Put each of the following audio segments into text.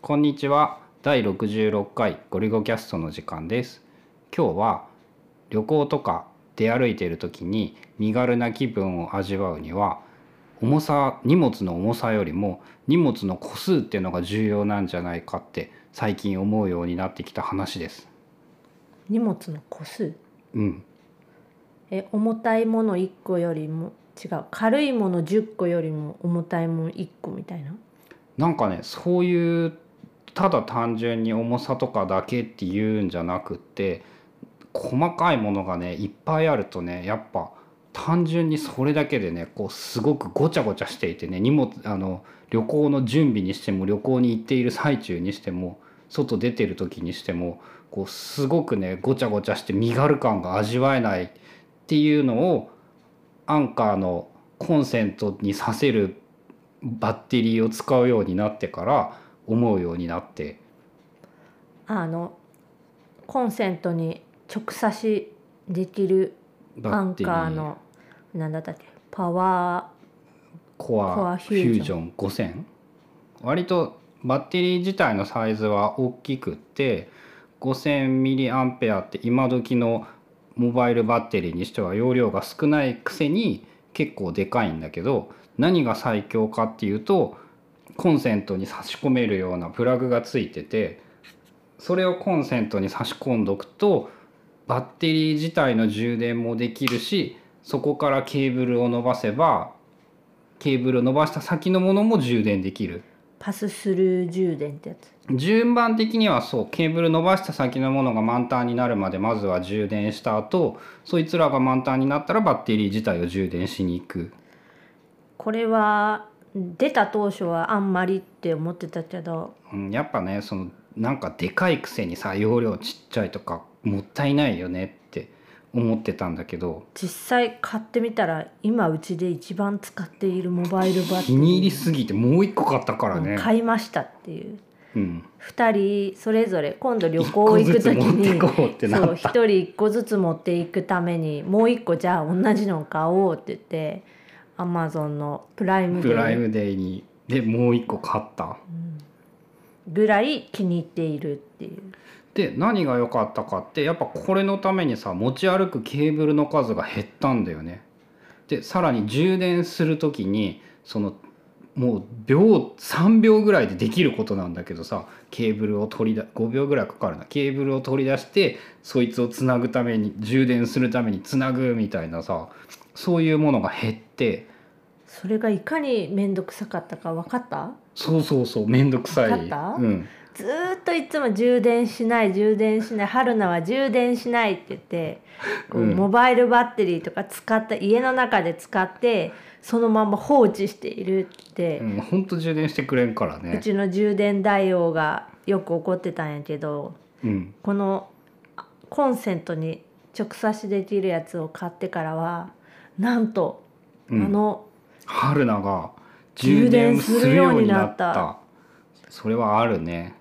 こんにちは。第66回ゴリゴキャストの時間です。今日は旅行とか出歩いている時に身軽な気分を味わうには重さ荷物の重さよりも荷物の個数っていうのが重要なんじゃないかって最近思うようになってきた話です。荷物の個数？うん。え重たいもの1個よりも？違う。軽いもの10個よりも重たいもの1個みたいな？なんかねそういうただ単純に重さとかだけっていうんじゃなくって細かいものがねいっぱいあるとねやっぱ単純にそれだけでねこうすごくごちゃごちゃしていてね荷物あの旅行の準備にしても旅行に行っている最中にしても外出てる時にしてもこうすごくねごちゃごちゃして身軽感が味わえないっていうのをアンカーのコンセントにさせるバッテリーを使うようになってから思うようになって。あのコンセントに直差しできるアンカーの何だったっけ？パワコアコアフフュージョン。ュージョン5000割とバッテリー自体のサイズは大きくって5000ミリアンペアって今時のモバイルバッテリーにしては容量が少ないくせに結構でかいんだけど何が最強かっていうとコンセントに差し込めるようなプラグがついててそれをコンセントに差し込んどくとバッテリー自体の充電もできるしそこからケーブルを伸ばせばケーブルを伸ばした先のものも充電できる。ーパススルー充電ってやつ？順番的にはそうケーブル伸ばした先のものが満タンになるまでまずは充電した後そいつらが満タンになったらバッテリー自体を充電しに行く。これは出た当初はあんまりって思ってたけど。うん、やっぱねそのなんかでかいくせにさ容量ちっちゃいとかもったいないよねって思ってたんだけど。実際買ってみたら今うちで一番使っているモバイルバッテリー。気に入りすぎてもう一個買ったからね、買いましたっていう。うん、2人それぞれ今度旅行行く時にこうってなそうった1人1個ずつ持っていくためにもう1個じゃあ同じの買おうって言ってアマゾンのプライムデー。プライムデーにでもう一個買った。ぐらい気に入っているっていう。で何が良かったかってやっぱこれのためにさ持ち歩くケーブルの数が減ったんだよね。でさらに充電する時にそのもう秒3秒ぐらいでできることなんだけどさケーブルを取り出5秒ぐらいかかるな。ケーブルを取り出してそいつをつなぐために充電するためにつなぐみたいなさそういうものが減ってそれがいかに面倒くさかったか分かった？そうそうそうめんどくさい。わかった？うん。ずーっといつも充電しない充電しない春菜は充電しないって言ってこううん。モバイルバッテリーとか使った家の中で使ってそのまま放置しているって、うん、ほんと充電してくれんからうね。ちの充電大王がよく怒ってたんやけどうん。このあコンセントに直差しできるやつを買ってからはなんと、うん。あの春菜が充電するようになった。それはあるね。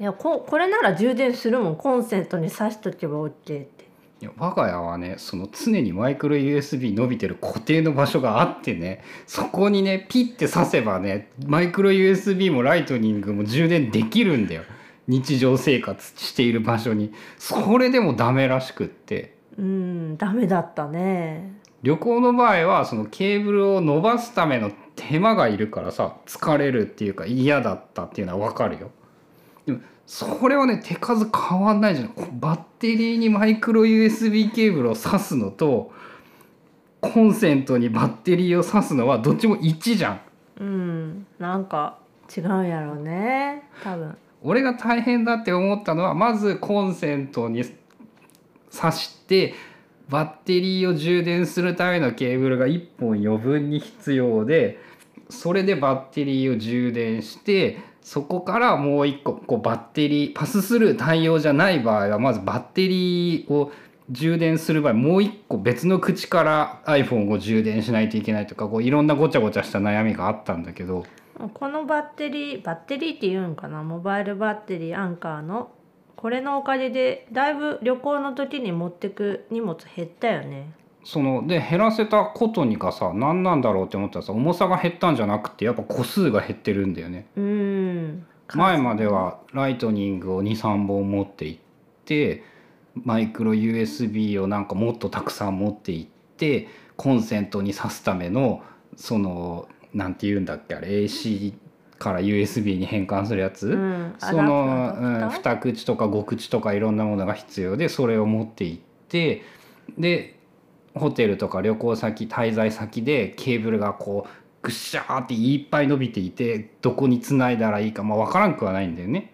いやここれなら充電するもん。コンセントに挿しとけば OK って。いや我が家はねその常にマイクロ USB 伸びてる固定の場所があってねそこにねピッて挿せばねマイクロ USB もライトニングも充電できるんだよ。日常生活している場所に。それでもダメらしくって。うんダメだったね旅行の場合はそのケーブルを伸ばすための手間がいるからさ疲れるっていうか嫌だったっていうのは分かるよ。でもそれはね手数変わんないじゃんこうバッテリーにマイクロ USB ケーブルを挿すのとコンセントにバッテリーを挿すのはどっちも1じゃん。うんなんか違うんやろうね多分俺が大変だって思ったのはまずコンセントに挿してバッテリーを充電するためのケーブルが1本余分に必要でそれでバッテリーを充電してそこからもう1個こうバッテリーパススルー対応じゃない場合はまずバッテリーを充電する場合もう1個別の口から iPhone を充電しないといけないとかこういろんなごちゃごちゃした悩みがあったんだけどこのバッテリーバッテリーって言うんかなモバイルバッテリーアンカーのこれのおかげでだいぶ旅行の時に持ってく荷物減ったよねそので減らせたことにかさ何なんだろうって思ったらさ重さが減ったんじゃなくてやっぱ個数が減ってるんだよね。うん前まではライトニングを23本持っていってマイクロ USB をなんかもっとたくさん持っていってコンセントに挿すためのそのなんて言うんだっけあれ AC から USB に変換するやつ、うん。その、アうん、ダプター2口とか5口とかいろんなものが必要でそれを持っていってでホテルとか旅行先滞在先でケーブルがこうぐっしゃーっていっぱい伸びていてどこにつないだらいいか、まあ、分からんくはないんだよね。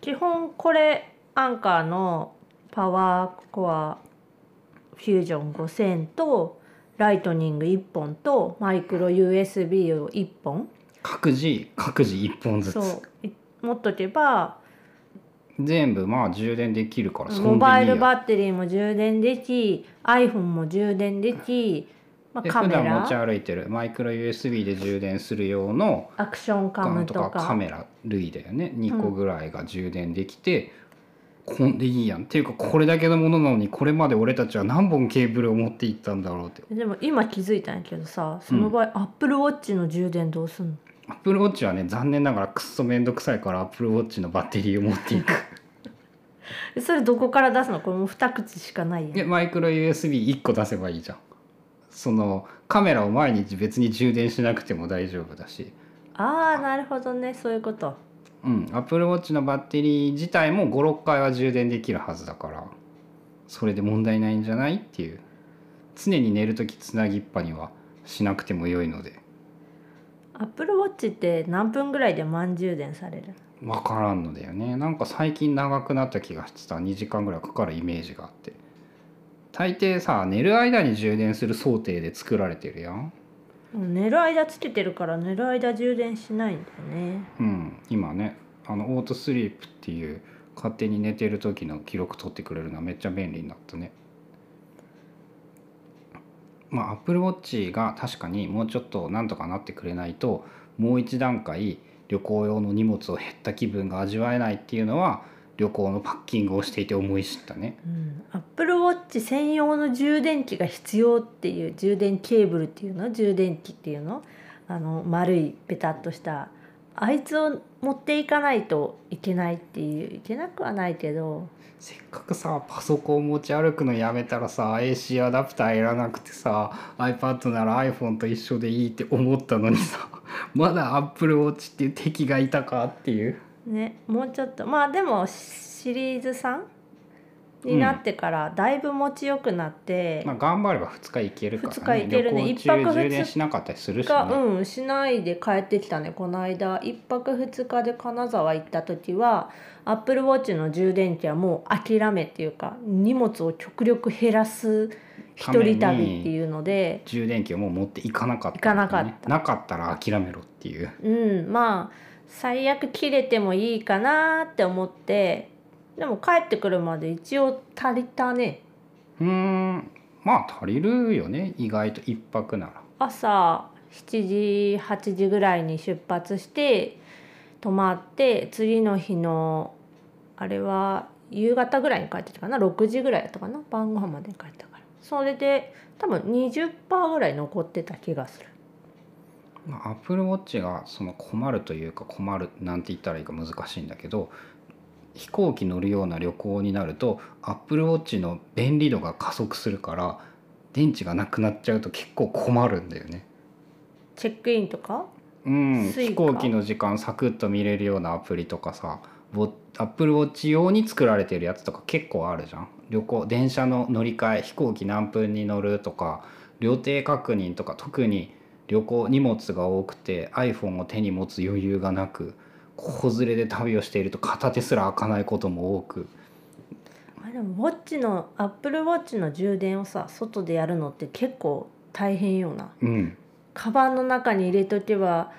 基本これアンカーのパワーコアフュージョン5000とライトニング1本とマイクロ USB を1本各自各自1本ずつ。そう。い持っとけば全部まあ充電できるからモバイルバッテリーも充電でき iPhone も充電でき、まあ、でカメ普段持ちラ歩いてるマイクロ USB で充電する用のアクションカムととかかカメラ類だよね。2個ぐらいが充電できて、こんでいいやん。っていうかこれだけのものなのにこれまで俺たちは何本ケーブルを持っていったんだろうって。でも今気づいたんやけどさその場合、Apple Watch の充電どうすんの？Apple Watch はね残念ながらくっそめんどくさいから Apple Watch のバッテリーを持っていく。え それどこから出すの？これもう2口しかないやん。でマイクロ USB1 個出せばいいじゃん。そのカメラを毎日別に充電しなくても大丈夫だし。ああなるほどね。そういうこと。うん、Apple Watch のバッテリー自体も56回は充電できるはずだからそれで問題ないんじゃない？っていう。常に寝る時つなぎっぱにはしなくても良いので Apple Watch って何分ぐらいで満充電される分からんのだよね。なんか最近長くなった気がしてた。2時間ぐらいかかるイメージがあって。大抵さ寝る間に充電する想定で作られてるやん寝る間つけてるから寝る間充電しないんだよね。うん今ね。あのオートスリープっていう勝手に寝てる時の記録取ってくれるのはめっちゃ便利になったねまあ Apple Watch が確かにもうちょっとなんとかなってくれないともう一段階旅行用の荷物を減った気分が味わえないっていうのは旅行のパッキングをしていて思い知ったね。うん、Apple Watch 専用の充電器が必要っていう充電ケーブルっていうの？充電器っていうの？あの丸いペタッとしたあいつを持っていかないといけないっていういけなくはないけどせっかくさパソコン持ち歩くのやめたらさ AC アダプターいらなくてさ iPad なら iPhone と一緒でいいって思ったのにさ まだ Apple Watch っていう敵がいたかっていう。ねもうちょっと。まあでもシリーズ3になってからだいぶ持ちよくなって、まあ頑張れば2日行けるから、ね、2日行けるね。一泊二日中充電しなかったりするしがね、うんしないで帰ってきたね。この間1泊2日で金沢行った時は Apple Watch の充電器はもう諦めっていうか荷物を極力減らす一人旅っていうので充電器をもう持っていかなかった、行かなかった。なかったら諦めろっていう。うんまあ最悪切れてもいいかなって思ってでも帰ってくるまで一応足りたね。うーん。まあ足りるよね。意外と1泊なら。朝7時8時ぐらいに出発して泊まって次の日のあれは夕方ぐらいに帰ってきたかな？6時ぐらいだったかな？晩ご飯までに帰ったから。それで多分20%ぐらい残ってた気がする。まあ、Apple Watch がその困るというか困るなんて言ったらいいか難しいんだけど飛行機乗るような旅行になると Apple Watch の便利度が加速するから電池がなくなっちゃうと結構困るんだよね。チェックインとか？うん、飛行機の時間サクッと見れるようなアプリとかさボ Apple Watch 用に作られてるやつとか結構あるじゃん。旅行電車の乗り換え飛行機何分に乗るとか旅程確認とか特に旅行荷物が多くて iPhone を手に持つ余裕がなく子連れで旅をしていると片手すら開かないことも多く。あでもウォッチのアップルウォッチの充電をさ外でやるのって結構大変よな。うん。カバンの中に入れとけば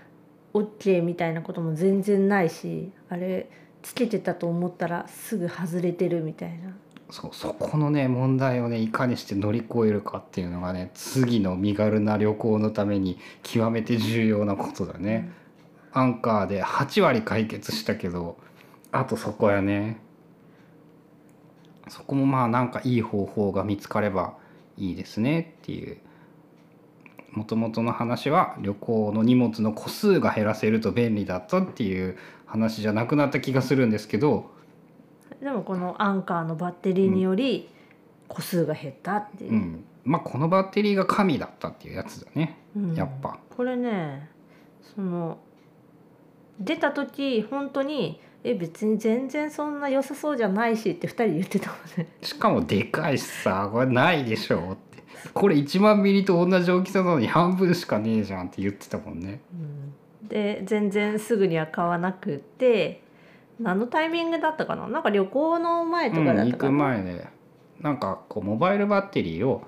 OK みたいなことも全然ないしあれつけてたと思ったらすぐ外れてるみたいな。そうそこのね問題をねいかにして乗り越えるかっていうのがね次の身軽な旅行のために極めて重要なことだね。アンカーで8割解決したけどあとそこやね。そこもまあなんかいい方法が見つかればいいですねっていう。もともとの話は旅行の荷物の個数が減らせると便利だったっていう話じゃなくなった気がするんですけど、でもこのアンカーのバッテリーにより個数が減ったっていう。う、ん、まあこのバッテリーが神だったっていうやつだね。うん。やっぱ。これねその出た時本当にえ別に全然そんな良さそうじゃないしって2人言ってたもんねしかもでかいしさこれないでしょって。これ1万ミリと同じ大きさなのに半分しかねえじゃんって言ってたもんね。で全然すぐには買わなくって何のタイミングだったかな？なんか旅行の前とかうん、行くだったかな、前で。なんかこうモバイルバッテリーを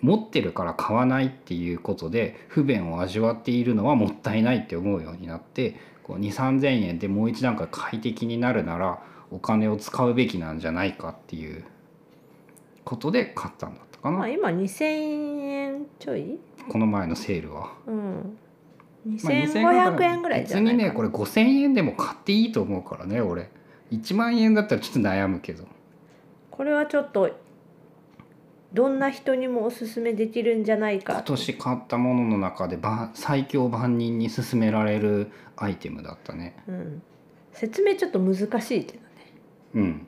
持ってるから買わないっていうことで不便を味わっているのはもったいないって思うようになってこう2 3 0 0 0円でもう一段階快適になるならお金を使うべきなんじゃないかっていうことで買ったんだったかな、まあ、今2,000円ちょい、この前のセールは。うん、まあ2500円ぐらいじゃない別にねこれ5,000円でも買っていいと思うからね俺。1万円だったらちょっと悩むけど。これはちょっとどんな人にもおすすめできるんじゃないか。今年買ったものの中でば最強万人に勧められるアイテムだったね。うん、説明ちょっと難しいけどね。うん。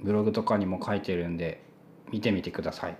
ブログとかにも書いてるんで見てみてください